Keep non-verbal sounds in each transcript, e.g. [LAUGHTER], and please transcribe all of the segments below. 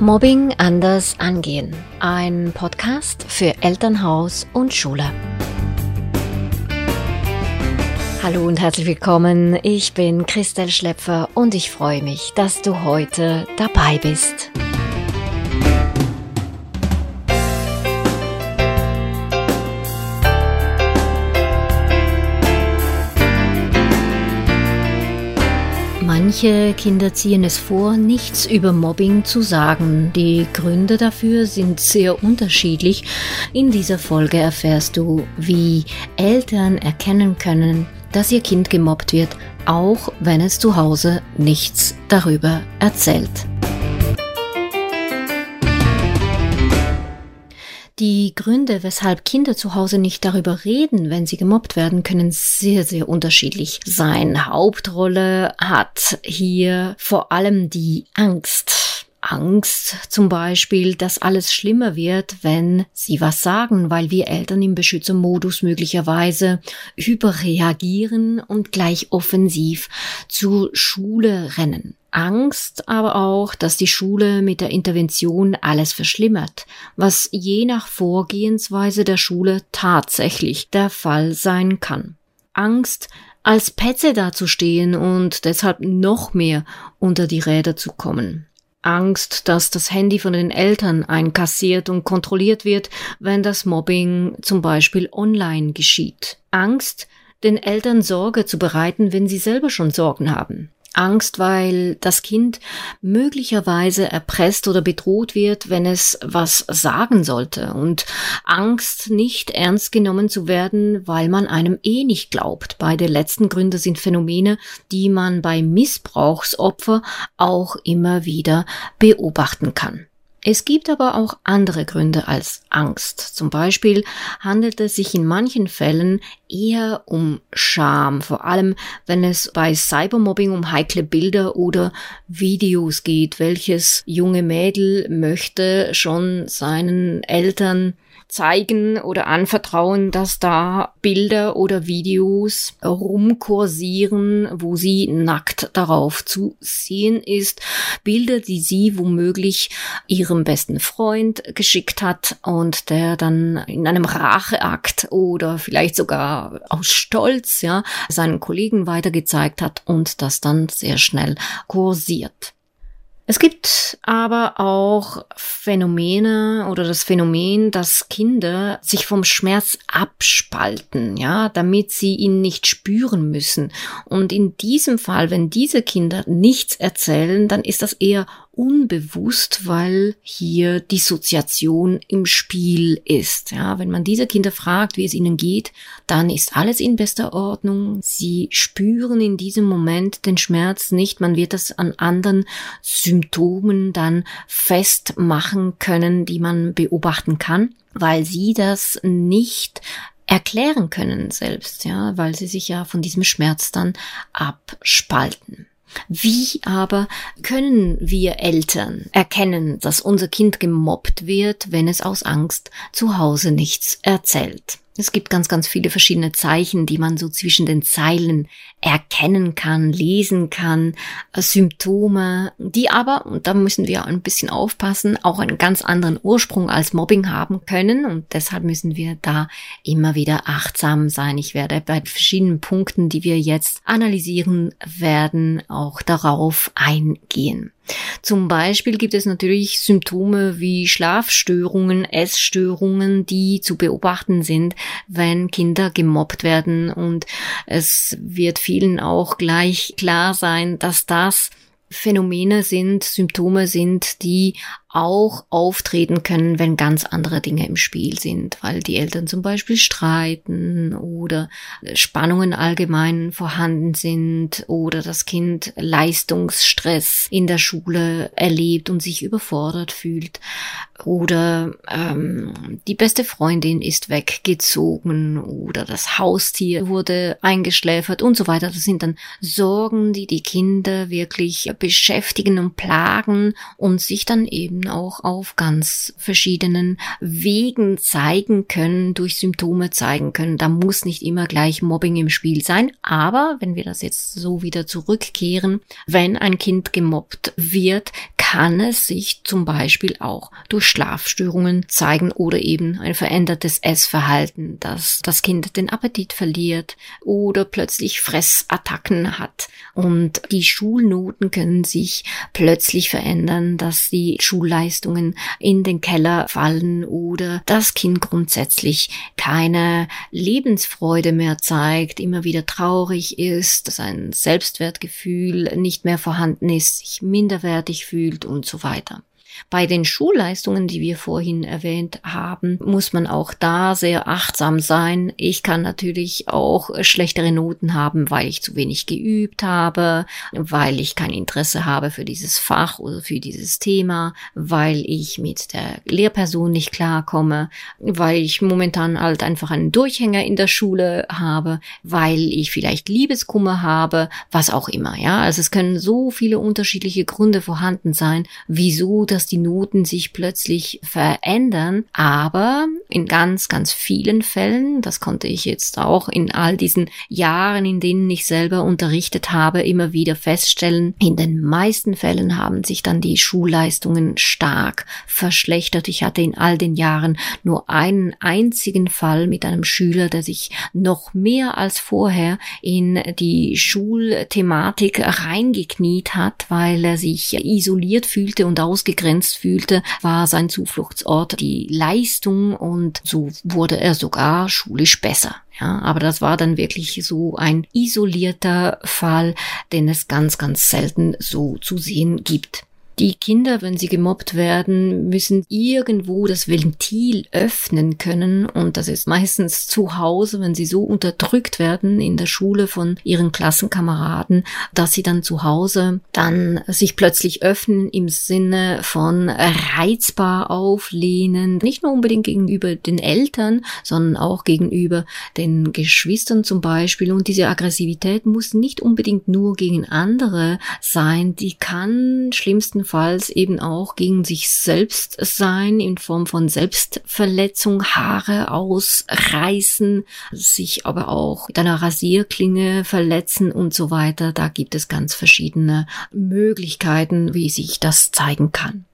Mobbing anders angehen. Ein Podcast für Elternhaus und Schule. Hallo und herzlich willkommen. Ich bin Christel Schlepfer und ich freue mich, dass du heute dabei bist. Manche Kinder ziehen es vor, nichts über Mobbing zu sagen. Die Gründe dafür sind sehr unterschiedlich. In dieser Folge erfährst du, wie Eltern erkennen können, dass ihr Kind gemobbt wird, auch wenn es zu Hause nichts darüber erzählt. Die Gründe, weshalb Kinder zu Hause nicht darüber reden, wenn sie gemobbt werden, können sehr, sehr unterschiedlich sein. Hauptrolle hat hier vor allem die Angst. Angst zum Beispiel, dass alles schlimmer wird, wenn sie was sagen, weil wir Eltern im Beschützermodus möglicherweise überreagieren und gleich offensiv zur Schule rennen. Angst aber auch, dass die Schule mit der Intervention alles verschlimmert, was je nach Vorgehensweise der Schule tatsächlich der Fall sein kann. Angst, als Petze dazustehen und deshalb noch mehr unter die Räder zu kommen. Angst, dass das Handy von den Eltern einkassiert und kontrolliert wird, wenn das Mobbing zum Beispiel online geschieht. Angst, den Eltern Sorge zu bereiten, wenn sie selber schon Sorgen haben. Angst, weil das Kind möglicherweise erpresst oder bedroht wird, wenn es was sagen sollte und Angst, nicht ernst genommen zu werden, weil man einem eh nicht glaubt. Beide letzten Gründe sind Phänomene, die man bei Missbrauchsopfer auch immer wieder beobachten kann. Es gibt aber auch andere Gründe als Angst. Zum Beispiel handelt es sich in manchen Fällen eher um Scham, vor allem wenn es bei Cybermobbing um heikle Bilder oder Videos geht. Welches junge Mädel möchte schon seinen Eltern zeigen oder anvertrauen, dass da Bilder oder Videos rumkursieren, wo sie nackt darauf zu sehen ist. Bilder, die sie womöglich ihrem besten Freund geschickt hat und der dann in einem Racheakt oder vielleicht sogar aus Stolz, ja, seinen Kollegen weitergezeigt hat und das dann sehr schnell kursiert. Es gibt aber auch Phänomene oder das Phänomen, dass Kinder sich vom Schmerz abspalten, ja, damit sie ihn nicht spüren müssen. Und in diesem Fall, wenn diese Kinder nichts erzählen, dann ist das eher unbewusst, weil hier Dissoziation im Spiel ist. Ja, wenn man diese Kinder fragt, wie es ihnen geht, dann ist alles in bester Ordnung. Sie spüren in diesem Moment den Schmerz nicht. Man wird das an anderen Symptomen dann festmachen können, die man beobachten kann, weil sie das nicht erklären können selbst, ja, weil sie sich ja von diesem Schmerz dann abspalten. Wie aber können wir Eltern erkennen, dass unser Kind gemobbt wird, wenn es aus Angst zu Hause nichts erzählt? Es gibt ganz, ganz viele verschiedene Zeichen, die man so zwischen den Zeilen erkennen kann, lesen kann, äh, Symptome, die aber, und da müssen wir ein bisschen aufpassen, auch einen ganz anderen Ursprung als Mobbing haben können und deshalb müssen wir da immer wieder achtsam sein. Ich werde bei verschiedenen Punkten, die wir jetzt analysieren werden, auch darauf eingehen. Zum Beispiel gibt es natürlich Symptome wie Schlafstörungen, Essstörungen, die zu beobachten sind, wenn Kinder gemobbt werden. Und es wird vielen auch gleich klar sein, dass das Phänomene sind, Symptome sind, die auch auftreten können, wenn ganz andere Dinge im Spiel sind, weil die Eltern zum Beispiel streiten oder Spannungen allgemein vorhanden sind oder das Kind Leistungsstress in der Schule erlebt und sich überfordert fühlt oder ähm, die beste Freundin ist weggezogen oder das Haustier wurde eingeschläfert und so weiter. Das sind dann Sorgen, die die Kinder wirklich beschäftigen und plagen und sich dann eben auch auf ganz verschiedenen Wegen zeigen können, durch Symptome zeigen können. Da muss nicht immer gleich Mobbing im Spiel sein, aber wenn wir das jetzt so wieder zurückkehren, wenn ein Kind gemobbt wird, kann es sich zum Beispiel auch durch Schlafstörungen zeigen oder eben ein verändertes Essverhalten, dass das Kind den Appetit verliert oder plötzlich Fressattacken hat. Und die Schulnoten können sich plötzlich verändern, dass die Schulleistungen in den Keller fallen oder das Kind grundsätzlich keine Lebensfreude mehr zeigt, immer wieder traurig ist, sein Selbstwertgefühl nicht mehr vorhanden ist, sich minderwertig fühlt und so weiter. Bei den Schulleistungen, die wir vorhin erwähnt haben, muss man auch da sehr achtsam sein. Ich kann natürlich auch schlechtere Noten haben, weil ich zu wenig geübt habe, weil ich kein Interesse habe für dieses Fach oder für dieses Thema, weil ich mit der Lehrperson nicht klarkomme, weil ich momentan halt einfach einen Durchhänger in der Schule habe, weil ich vielleicht Liebeskummer habe, was auch immer, ja. Also es können so viele unterschiedliche Gründe vorhanden sein, wieso das dass die Noten sich plötzlich verändern. Aber in ganz, ganz vielen Fällen, das konnte ich jetzt auch in all diesen Jahren, in denen ich selber unterrichtet habe, immer wieder feststellen, in den meisten Fällen haben sich dann die Schulleistungen stark verschlechtert. Ich hatte in all den Jahren nur einen einzigen Fall mit einem Schüler, der sich noch mehr als vorher in die Schulthematik reingekniet hat, weil er sich isoliert fühlte und ausgegrenzt begrenzt fühlte, war sein Zufluchtsort die Leistung und so wurde er sogar schulisch besser. Ja, aber das war dann wirklich so ein isolierter Fall, den es ganz, ganz selten so zu sehen gibt. Die Kinder, wenn sie gemobbt werden, müssen irgendwo das Ventil öffnen können. Und das ist meistens zu Hause, wenn sie so unterdrückt werden in der Schule von ihren Klassenkameraden, dass sie dann zu Hause dann sich plötzlich öffnen im Sinne von reizbar auflehnen, nicht nur unbedingt gegenüber den Eltern, sondern auch gegenüber den Geschwistern zum Beispiel. Und diese Aggressivität muss nicht unbedingt nur gegen andere sein, die kann schlimmsten bestenfalls eben auch gegen sich selbst sein in Form von Selbstverletzung, Haare ausreißen, sich aber auch mit einer Rasierklinge verletzen und so weiter. Da gibt es ganz verschiedene Möglichkeiten, wie sich das zeigen kann.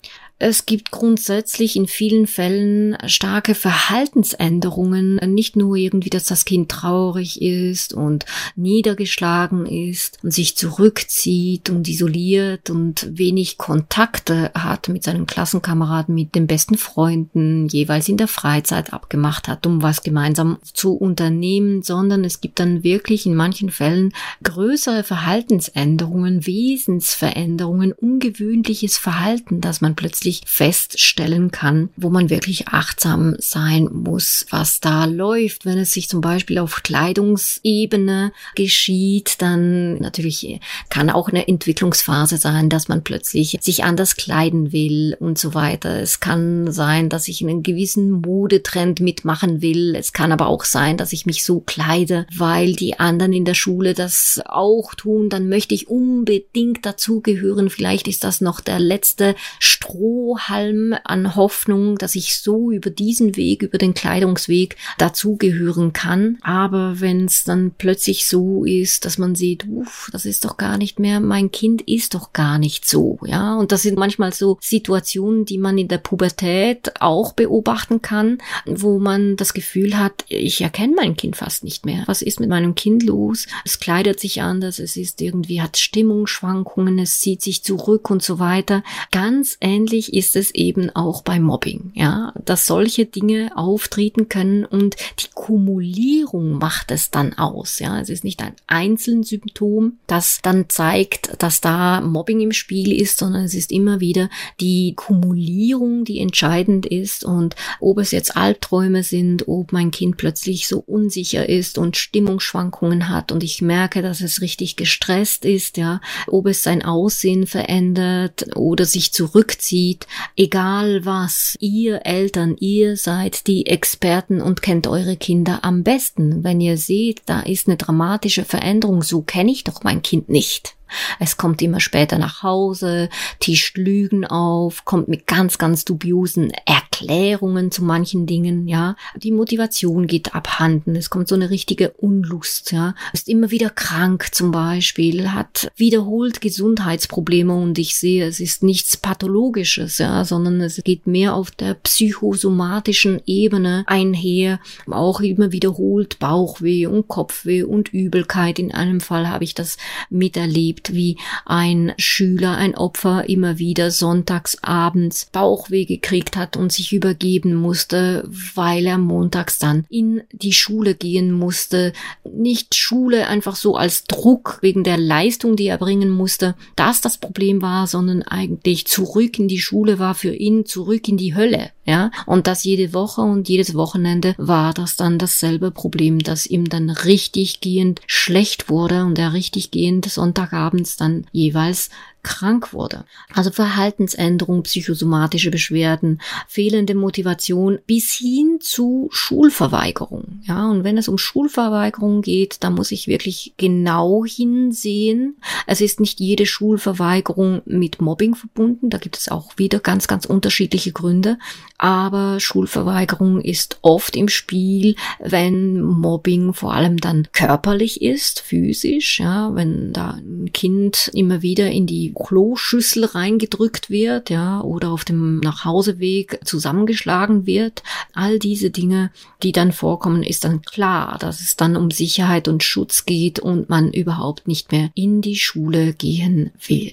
Es gibt grundsätzlich in vielen Fällen starke Verhaltensänderungen, nicht nur irgendwie, dass das Kind traurig ist und niedergeschlagen ist und sich zurückzieht und isoliert und wenig Kontakte hat mit seinen Klassenkameraden, mit den besten Freunden, jeweils in der Freizeit abgemacht hat, um was gemeinsam zu unternehmen, sondern es gibt dann wirklich in manchen Fällen größere Verhaltensänderungen, Wesensveränderungen, ungewöhnliches Verhalten, dass man plötzlich wirklich feststellen kann, wo man wirklich achtsam sein muss, was da läuft. Wenn es sich zum Beispiel auf Kleidungsebene geschieht, dann natürlich kann auch eine Entwicklungsphase sein, dass man plötzlich sich anders kleiden will und so weiter. Es kann sein, dass ich einen gewissen Modetrend mitmachen will. Es kann aber auch sein, dass ich mich so kleide, weil die anderen in der Schule das auch tun. Dann möchte ich unbedingt dazugehören. Vielleicht ist das noch der letzte Stroh Strohhalm an Hoffnung, dass ich so über diesen Weg, über den Kleidungsweg dazugehören kann. Aber wenn es dann plötzlich so ist, dass man sieht, uff, das ist doch gar nicht mehr, mein Kind ist doch gar nicht so, ja. Und das sind manchmal so Situationen, die man in der Pubertät auch beobachten kann, wo man das Gefühl hat, ich erkenne mein Kind fast nicht mehr. Was ist mit meinem Kind los? Es kleidet sich anders, es ist irgendwie, hat Stimmungsschwankungen, es zieht sich zurück und so weiter. Ganz ähnlich ist es eben auch bei Mobbing, ja, dass solche Dinge auftreten können und die Kumulierung macht es dann aus, ja. Es ist nicht ein einzelnes Symptom, das dann zeigt, dass da Mobbing im Spiel ist, sondern es ist immer wieder die Kumulierung, die entscheidend ist und ob es jetzt Albträume sind, ob mein Kind plötzlich so unsicher ist und Stimmungsschwankungen hat und ich merke, dass es richtig gestresst ist, ja, ob es sein Aussehen verändert oder sich zurückzieht, egal was, ihr Eltern, ihr seid die Experten und kennt eure Kinder am besten. Wenn ihr seht, da ist eine dramatische Veränderung, so kenne ich doch mein Kind nicht. Es kommt immer später nach Hause, tischt Lügen auf, kommt mit ganz, ganz dubiosen Erklärungen Erklärungen zu manchen Dingen, ja. Die Motivation geht abhanden. Es kommt so eine richtige Unlust, ja. Ist immer wieder krank zum Beispiel, hat wiederholt Gesundheitsprobleme und ich sehe, es ist nichts Pathologisches, ja, sondern es geht mehr auf der psychosomatischen Ebene einher. Auch immer wiederholt Bauchweh und Kopfweh und Übelkeit. In einem Fall habe ich das miterlebt, wie ein Schüler, ein Opfer immer wieder sonntags abends Bauchweh gekriegt hat und sich übergeben musste, weil er montags dann in die Schule gehen musste. Nicht Schule einfach so als Druck wegen der Leistung, die er bringen musste, das das Problem war, sondern eigentlich zurück in die Schule war für ihn zurück in die Hölle. Ja, und das jede Woche und jedes Wochenende war das dann dasselbe Problem, dass ihm dann richtig gehend schlecht wurde und er richtig gehend Sonntagabends dann jeweils krank wurde. Also Verhaltensänderung, psychosomatische Beschwerden, fehlende Motivation bis hin zu Schulverweigerung. Ja, und wenn es um Schulverweigerung geht, dann muss ich wirklich genau hinsehen. Es ist nicht jede Schulverweigerung mit Mobbing verbunden. Da gibt es auch wieder ganz, ganz unterschiedliche Gründe. Aber Schulverweigerung ist oft im Spiel, wenn Mobbing vor allem dann körperlich ist, physisch. Ja, wenn da ein Kind immer wieder in die Kloschüssel reingedrückt wird, ja, oder auf dem Nachhauseweg zusammengeschlagen wird. All diese Dinge, die dann vorkommen, ist dann klar, dass es dann um Sicherheit und Schutz geht und man überhaupt nicht mehr in die Schule gehen will.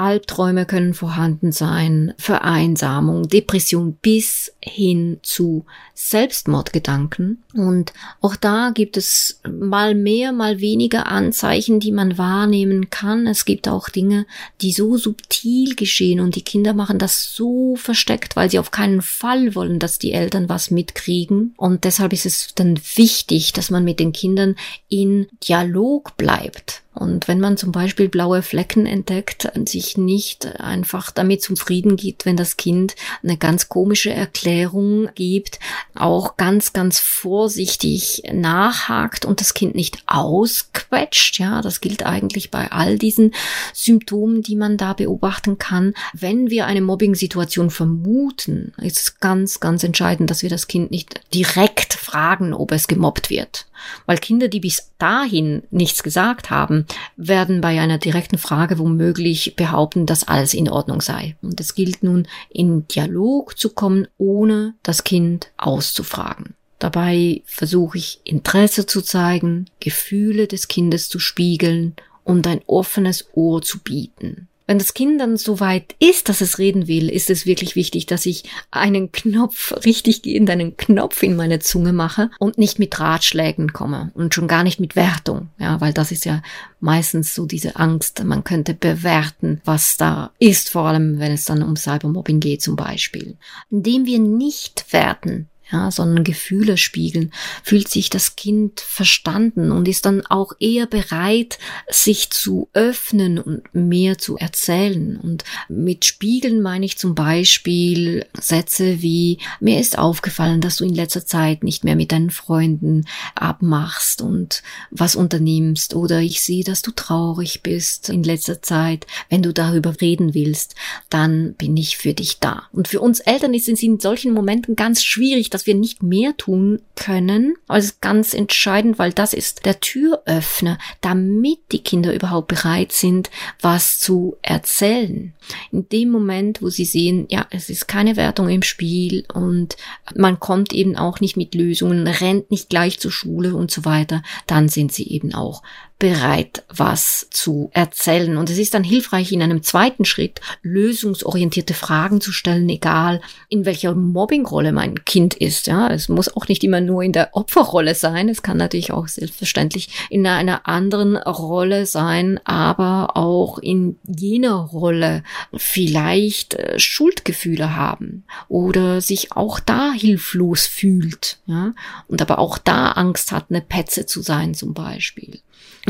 Albträume können vorhanden sein, Vereinsamung, Depression bis hin zu Selbstmordgedanken. Und auch da gibt es mal mehr, mal weniger Anzeichen, die man wahrnehmen kann. Es gibt auch Dinge, die so subtil geschehen und die Kinder machen das so versteckt, weil sie auf keinen Fall wollen, dass die Eltern was mitkriegen. Und deshalb ist es dann wichtig, dass man mit den Kindern in Dialog bleibt und wenn man zum Beispiel blaue Flecken entdeckt, sich nicht einfach damit zufrieden gibt, wenn das Kind eine ganz komische Erklärung gibt, auch ganz, ganz vorsichtig nachhakt und das Kind nicht ausquetscht. Ja, das gilt eigentlich bei all diesen Symptomen, die man da beobachten kann. Wenn wir eine Mobbing-Situation vermuten, ist es ganz, ganz entscheidend, dass wir das Kind nicht direkt fragen, ob es gemobbt wird. Weil Kinder, die bis dahin nichts gesagt haben, werden bei einer direkten Frage womöglich behaupten, dass alles in Ordnung sei. Und es gilt nun, in Dialog zu kommen, ohne das Kind auszufragen. Dabei versuche ich Interesse zu zeigen, Gefühle des Kindes zu spiegeln und ein offenes Ohr zu bieten. Wenn das Kind dann so weit ist, dass es reden will, ist es wirklich wichtig, dass ich einen Knopf, [LAUGHS] richtig gehend einen Knopf in meine Zunge mache und nicht mit Ratschlägen komme und schon gar nicht mit Wertung. Ja, weil das ist ja meistens so diese Angst, man könnte bewerten, was da ist, vor allem wenn es dann um Cybermobbing geht zum Beispiel. Indem wir nicht werten, ja, sondern Gefühle spiegeln, fühlt sich das Kind verstanden und ist dann auch eher bereit, sich zu öffnen und mehr zu erzählen. Und mit Spiegeln meine ich zum Beispiel Sätze wie, mir ist aufgefallen, dass du in letzter Zeit nicht mehr mit deinen Freunden abmachst und was unternimmst oder ich sehe, dass du traurig bist in letzter Zeit. Wenn du darüber reden willst, dann bin ich für dich da. Und für uns Eltern ist es in solchen Momenten ganz schwierig, dass wir nicht mehr tun können. Also ganz entscheidend, weil das ist der Türöffner, damit die Kinder überhaupt bereit sind, was zu erzählen. In dem Moment, wo sie sehen, ja, es ist keine Wertung im Spiel und man kommt eben auch nicht mit Lösungen, rennt nicht gleich zur Schule und so weiter, dann sind sie eben auch bereit, was zu erzählen. Und es ist dann hilfreich, in einem zweiten Schritt lösungsorientierte Fragen zu stellen, egal in welcher Mobbingrolle mein Kind ist. Ja, es muss auch nicht immer nur in der Opferrolle sein. Es kann natürlich auch selbstverständlich in einer anderen Rolle sein, aber auch in jener Rolle vielleicht äh, Schuldgefühle haben oder sich auch da hilflos fühlt. Ja, und aber auch da Angst hat, eine Petze zu sein zum Beispiel.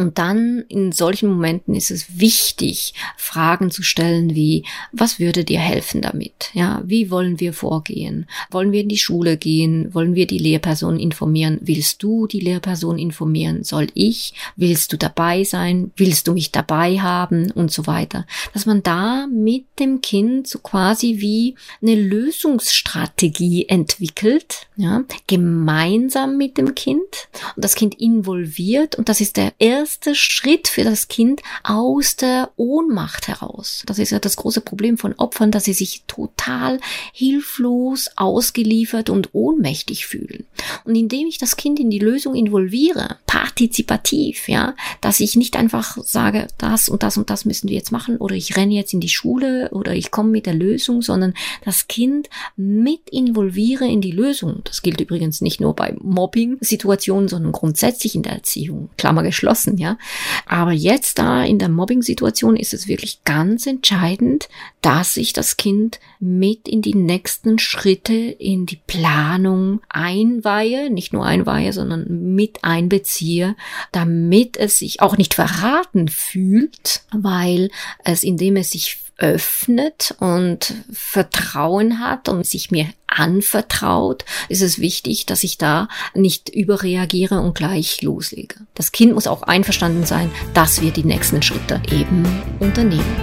Und dann in solchen Momenten ist es wichtig, Fragen zu stellen wie, was würde dir helfen damit? Ja, wie wollen wir vorgehen? Wollen wir in die Schule gehen? Wollen wir die Lehrperson informieren? Willst du die Lehrperson informieren? Soll ich? Willst du dabei sein? Willst du mich dabei haben? Und so weiter. Dass man da mit dem Kind so quasi wie eine Lösungsstrategie entwickelt, ja, gemeinsam mit dem Kind und das Kind involviert und das ist der erste Schritt für das Kind aus der Ohnmacht heraus. Das ist ja das große Problem von Opfern, dass sie sich total hilflos, ausgeliefert und ohnmächtig fühlen. Und indem ich das Kind in die Lösung involviere, partizipativ, ja, dass ich nicht einfach sage, das und das und das müssen wir jetzt machen oder ich renne jetzt in die Schule oder ich komme mit der Lösung, sondern das Kind mit involviere in die Lösung. Das gilt übrigens nicht nur bei Mobbing-Situationen, sondern grundsätzlich in der Erziehung. Klammer geschlossen, ja. Aber jetzt da in der Mobbing-Situation ist es wirklich ganz entscheidend, dass ich das Kind mit in die nächsten Schritte in die Planung einweihe, nicht nur einweihe, sondern mit einbeziehe, damit es sich auch nicht verraten fühlt, weil es, indem es sich öffnet und Vertrauen hat und sich mir anvertraut, ist es wichtig, dass ich da nicht überreagiere und gleich loslege. Das Kind muss auch einverstanden sein, dass wir die nächsten Schritte eben unternehmen.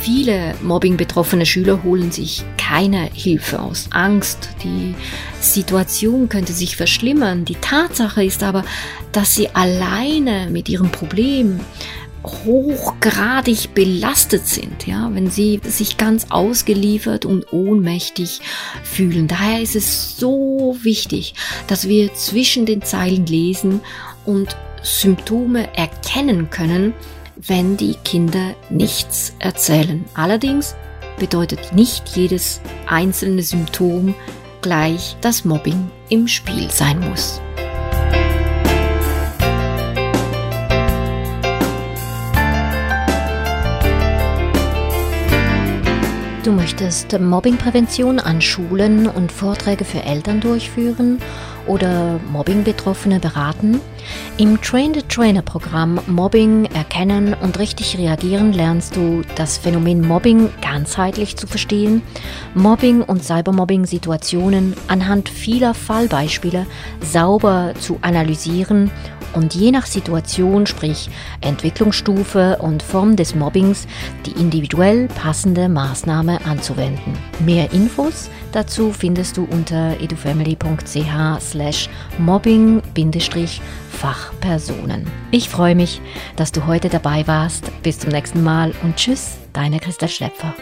Viele Mobbing-betroffene Schüler holen sich keine Hilfe aus Angst. Die Situation könnte sich verschlimmern. Die Tatsache ist aber, dass sie alleine mit ihrem Problem hochgradig belastet sind, ja, wenn sie sich ganz ausgeliefert und ohnmächtig fühlen. Daher ist es so wichtig, dass wir zwischen den Zeilen lesen und Symptome erkennen können, wenn die Kinder nichts erzählen. Allerdings bedeutet nicht jedes einzelne Symptom gleich, dass Mobbing im Spiel sein muss. Du möchtest Mobbingprävention an Schulen und Vorträge für Eltern durchführen oder Mobbing-Betroffene beraten? Im Train-the-Trainer-Programm Mobbing erkennen und richtig reagieren lernst du das Phänomen Mobbing ganzheitlich zu verstehen, Mobbing und Cybermobbing-Situationen anhand vieler Fallbeispiele sauber zu analysieren und je nach Situation, sprich Entwicklungsstufe und Form des Mobbings, die individuell passende Maßnahme anzuwenden. Mehr Infos dazu findest du unter edufamily.ch slash mobbing-fachpersonen. Ich freue mich, dass du heute dabei warst. Bis zum nächsten Mal und tschüss, deine Christa Schlepfer.